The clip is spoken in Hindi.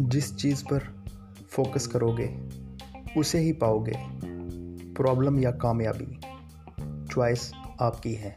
जिस चीज़ पर फोकस करोगे उसे ही पाओगे। प्रॉब्लम या कामयाबी चॉइस आपकी है।